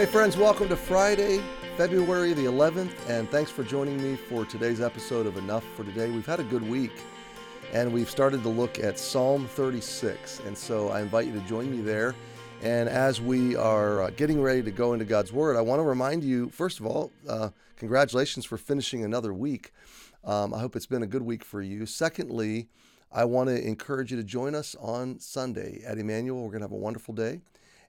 Hey, friends, welcome to Friday, February the 11th, and thanks for joining me for today's episode of Enough for Today. We've had a good week, and we've started to look at Psalm 36, and so I invite you to join me there. And as we are uh, getting ready to go into God's Word, I want to remind you, first of all, uh, congratulations for finishing another week. Um, I hope it's been a good week for you. Secondly, I want to encourage you to join us on Sunday at Emmanuel. We're going to have a wonderful day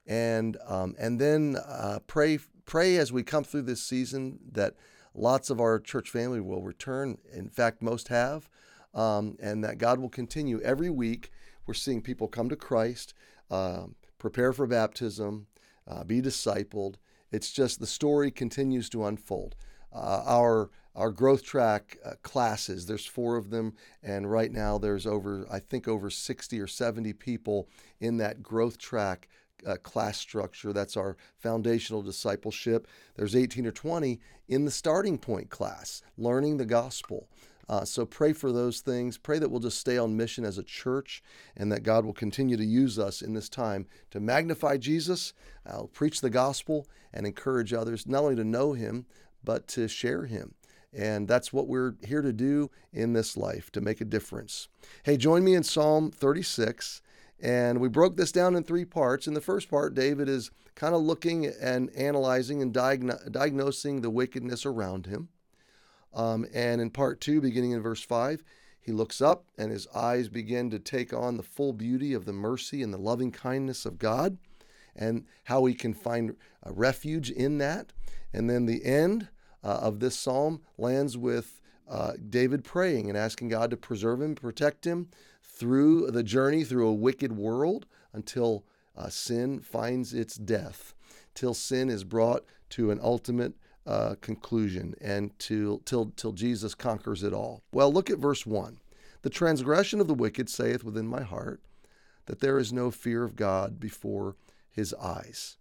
and um, and then uh, pray pray as we come through this season that lots of our church family will return. In fact, most have, um, and that God will continue every week. We're seeing people come to Christ, uh, prepare for baptism, uh, be discipled. It's just the story continues to unfold. Uh, our our growth track uh, classes there's four of them and right now there's over i think over 60 or 70 people in that growth track uh, class structure. That's our foundational discipleship. There's 18 or 20 in the starting point class, learning the gospel. Uh, so pray for those things. Pray that we'll just stay on mission as a church and that God will continue to use us in this time to magnify Jesus, uh, preach the gospel, and encourage others not only to know Him, but to share Him. And that's what we're here to do in this life, to make a difference. Hey, join me in Psalm 36. And we broke this down in three parts. In the first part, David is kind of looking and analyzing and diagno- diagnosing the wickedness around him. Um, and in part two, beginning in verse 5, he looks up and his eyes begin to take on the full beauty of the mercy and the loving kindness of God and how he can find a refuge in that. And then the end uh, of this psalm lands with uh, David praying and asking God to preserve him, protect him, through the journey through a wicked world until uh, sin finds its death, till sin is brought to an ultimate uh, conclusion and till, till, till Jesus conquers it all. Well, look at verse 1. The transgression of the wicked saith within my heart that there is no fear of God before his eyes.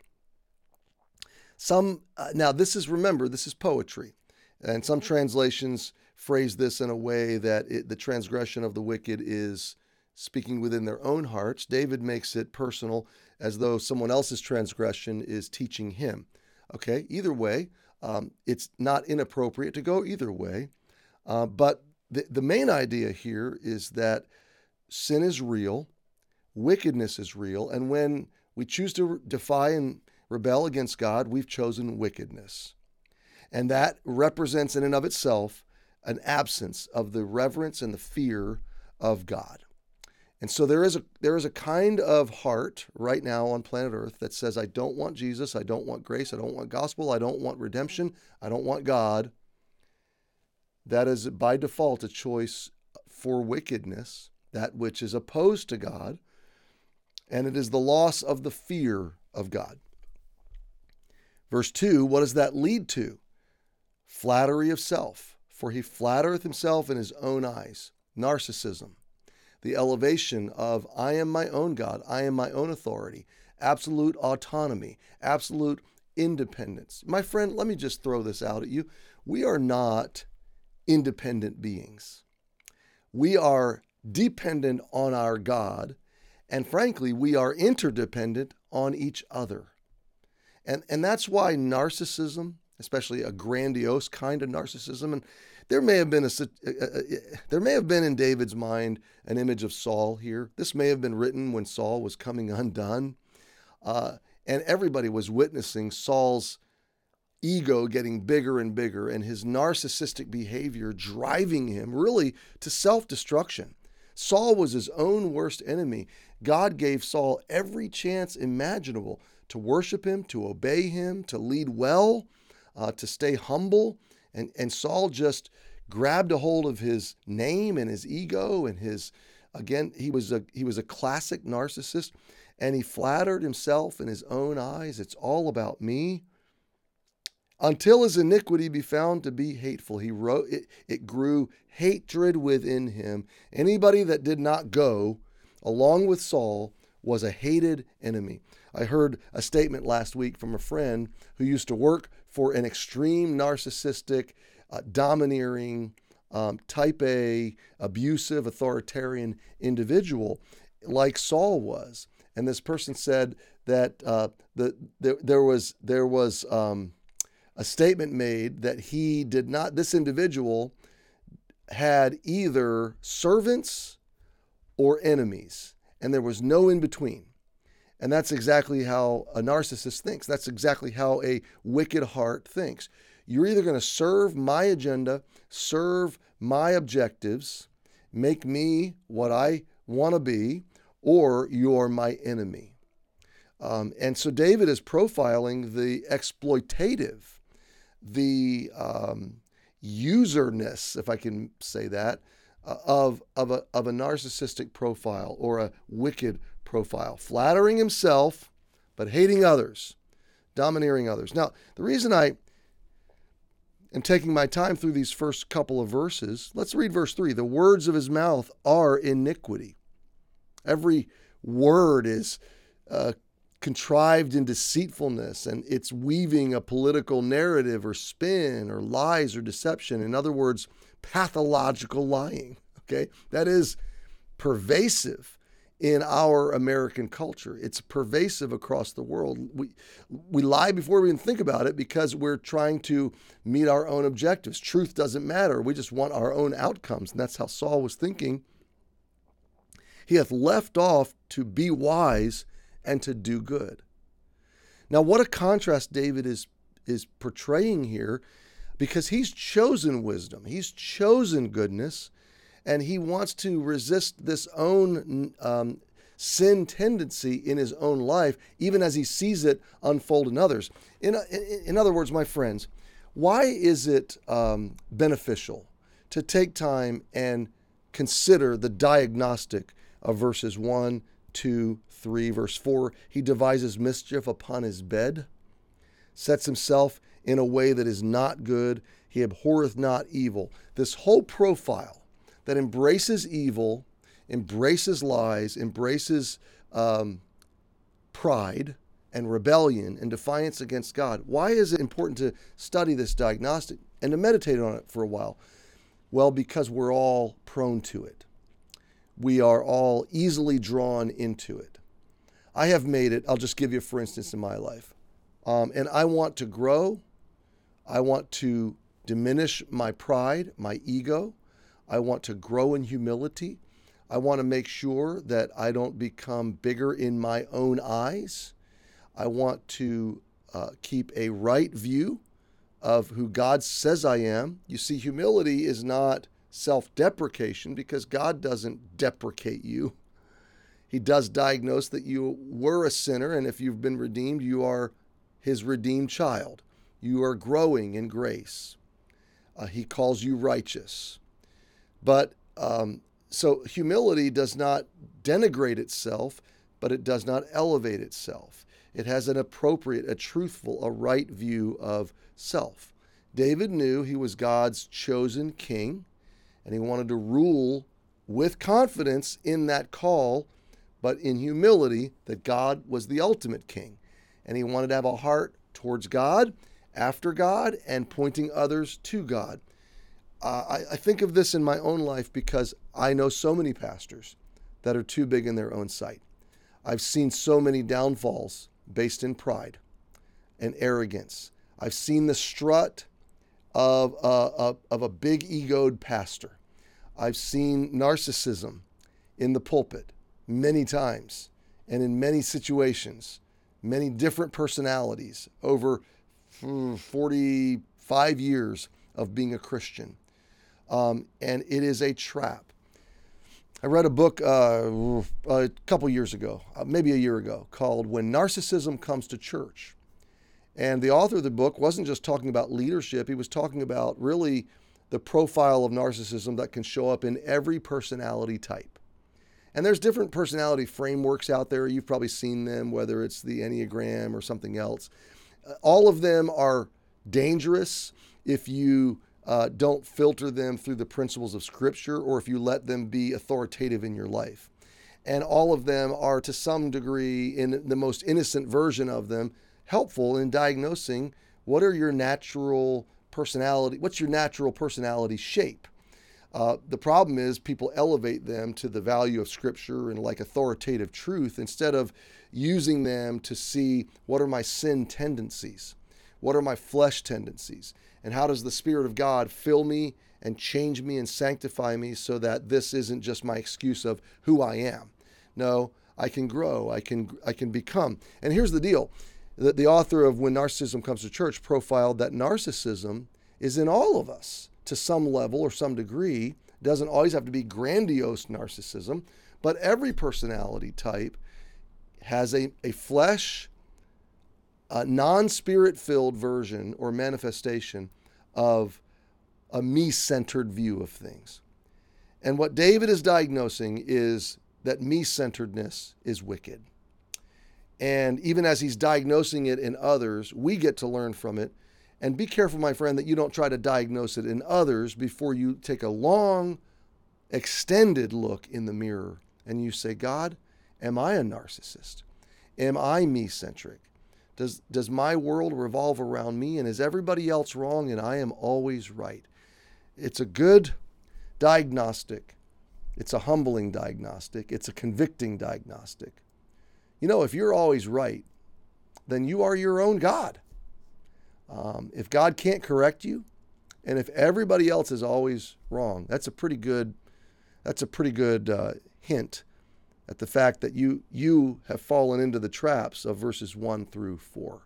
Some, uh, now this is, remember, this is poetry. And some translations phrase this in a way that it, the transgression of the wicked is speaking within their own hearts. David makes it personal as though someone else's transgression is teaching him. Okay, either way, um, it's not inappropriate to go either way. Uh, but the, the main idea here is that sin is real, wickedness is real, and when we choose to defy and rebel against God, we've chosen wickedness. And that represents, in and of itself, an absence of the reverence and the fear of God. And so there is a there is a kind of heart right now on planet Earth that says I don't want Jesus, I don't want grace, I don't want gospel, I don't want redemption, I don't want God. That is by default a choice for wickedness, that which is opposed to God, and it is the loss of the fear of God. Verse 2, what does that lead to? Flattery of self, for he flattereth himself in his own eyes. Narcissism the elevation of I am my own God, I am my own authority, absolute autonomy, absolute independence. My friend, let me just throw this out at you. We are not independent beings. We are dependent on our God, and frankly, we are interdependent on each other. And, and that's why narcissism, especially a grandiose kind of narcissism, and there may have been a, there may have been in David's mind an image of Saul here. This may have been written when Saul was coming undone, uh, and everybody was witnessing Saul's ego getting bigger and bigger, and his narcissistic behavior driving him really to self-destruction. Saul was his own worst enemy. God gave Saul every chance imaginable to worship him, to obey him, to lead well, uh, to stay humble and, and Saul just grabbed a hold of his name and his ego and his again he was a he was a classic narcissist and he flattered himself in his own eyes it's all about me. Until his iniquity be found to be hateful. He wrote it, it grew hatred within him. Anybody that did not go along with Saul was a hated enemy. I heard a statement last week from a friend who used to work for an extreme narcissistic, uh, domineering, um, type A, abusive, authoritarian individual like Saul was. And this person said that uh, the, the, there was there was um, a statement made that he did not. This individual had either servants or enemies, and there was no in between. And that's exactly how a narcissist thinks. That's exactly how a wicked heart thinks. You're either going to serve my agenda, serve my objectives, make me what I want to be, or you're my enemy. Um, and so David is profiling the exploitative, the um, userness, if I can say that, of, of, a, of a narcissistic profile or a wicked profile, flattering himself, but hating others, domineering others. Now, the reason I am taking my time through these first couple of verses, let's read verse 3. The words of his mouth are iniquity. Every word is uh, contrived in deceitfulness and it's weaving a political narrative or spin or lies or deception. In other words, pathological lying. Okay, that is pervasive in our American culture. It's pervasive across the world. We we lie before we even think about it because we're trying to meet our own objectives. Truth doesn't matter. We just want our own outcomes, and that's how Saul was thinking. He hath left off to be wise and to do good. Now, what a contrast David is is portraying here because he's chosen wisdom. He's chosen goodness and he wants to resist this own um, sin tendency in his own life, even as he sees it unfold in others. In, in, in other words, my friends, why is it um, beneficial to take time and consider the diagnostic of verses 1, 2, 3, verse 4? He devises mischief upon his bed, sets himself in a way that is not good. He abhorreth not evil. This whole profile that embraces evil, embraces lies, embraces um, pride and rebellion and defiance against God. Why is it important to study this diagnostic and to meditate on it for a while? Well, because we're all prone to it. We are all easily drawn into it. I have made it, I'll just give you for instance in my life. Um, and I want to grow. I want to diminish my pride, my ego. I want to grow in humility. I want to make sure that I don't become bigger in my own eyes. I want to uh, keep a right view of who God says I am. You see, humility is not self deprecation because God doesn't deprecate you. He does diagnose that you were a sinner, and if you've been redeemed, you are his redeemed child. You are growing in grace. Uh, he calls you righteous. But um, so humility does not denigrate itself, but it does not elevate itself. It has an appropriate, a truthful, a right view of self. David knew he was God's chosen king, and he wanted to rule with confidence in that call, but in humility that God was the ultimate king. And he wanted to have a heart towards God, after God, and pointing others to God uh, I, I think of this in my own life because I know so many pastors that are too big in their own sight. I've seen so many downfalls based in pride and arrogance. I've seen the strut of, uh, of a big egoed pastor. I've seen narcissism in the pulpit many times and in many situations, many different personalities over hmm, 45 years of being a Christian um, and it is a trap. I read a book uh, a couple years ago, uh, maybe a year ago, called When Narcissism Comes to Church. And the author of the book wasn't just talking about leadership, he was talking about really the profile of narcissism that can show up in every personality type. And there's different personality frameworks out there. You've probably seen them, whether it's the Enneagram or something else. All of them are dangerous if you uh, don't filter them through the principles of Scripture or if you let them be authoritative in your life. And all of them are, to some degree, in the most innocent version of them, helpful in diagnosing what are your natural personality, what's your natural personality shape. Uh, the problem is people elevate them to the value of Scripture and like authoritative truth instead of using them to see what are my sin tendencies, what are my flesh tendencies, and how does the Spirit of God fill me and change me and sanctify me so that this isn't just my excuse of who I am. No, I can grow, I can I can become. And here's the deal. The, the author of When Narcissism Comes to Church profiled that narcissism is in all of us to some level or some degree. It doesn't always have to be grandiose narcissism, but every personality type has a, a flesh, a non spirit filled version or manifestation of a me centered view of things. And what David is diagnosing is that me centeredness is wicked. And even as he's diagnosing it in others, we get to learn from it. And be careful, my friend, that you don't try to diagnose it in others before you take a long, extended look in the mirror and you say, God, am I a narcissist? Am I me centric? Does, does my world revolve around me and is everybody else wrong and I am always right? It's a good diagnostic. It's a humbling diagnostic. It's a convicting diagnostic. You know, if you're always right, then you are your own God. Um, if God can't correct you, and if everybody else is always wrong, that's a pretty good, that's a pretty good uh, hint at the fact that you you have fallen into the traps of verses one through four.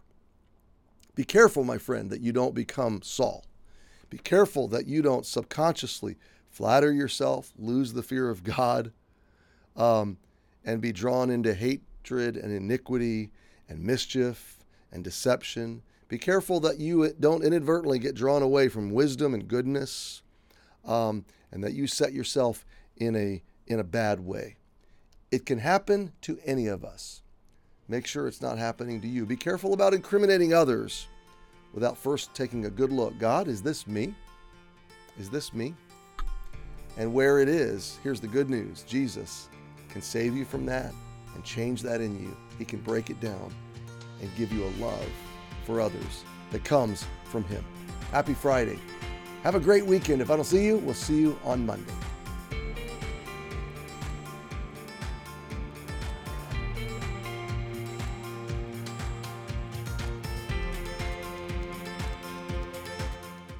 Be careful, my friend, that you don't become Saul. Be careful that you don't subconsciously flatter yourself, lose the fear of God, um, and be drawn into hatred and iniquity and mischief and deception. Be careful that you don't inadvertently get drawn away from wisdom and goodness, um, and that you set yourself in a in a bad way. It can happen to any of us. Make sure it's not happening to you. Be careful about incriminating others without first taking a good look. God, is this me? Is this me? And where it is, here's the good news Jesus can save you from that and change that in you. He can break it down and give you a love for others that comes from Him. Happy Friday. Have a great weekend. If I don't see you, we'll see you on Monday.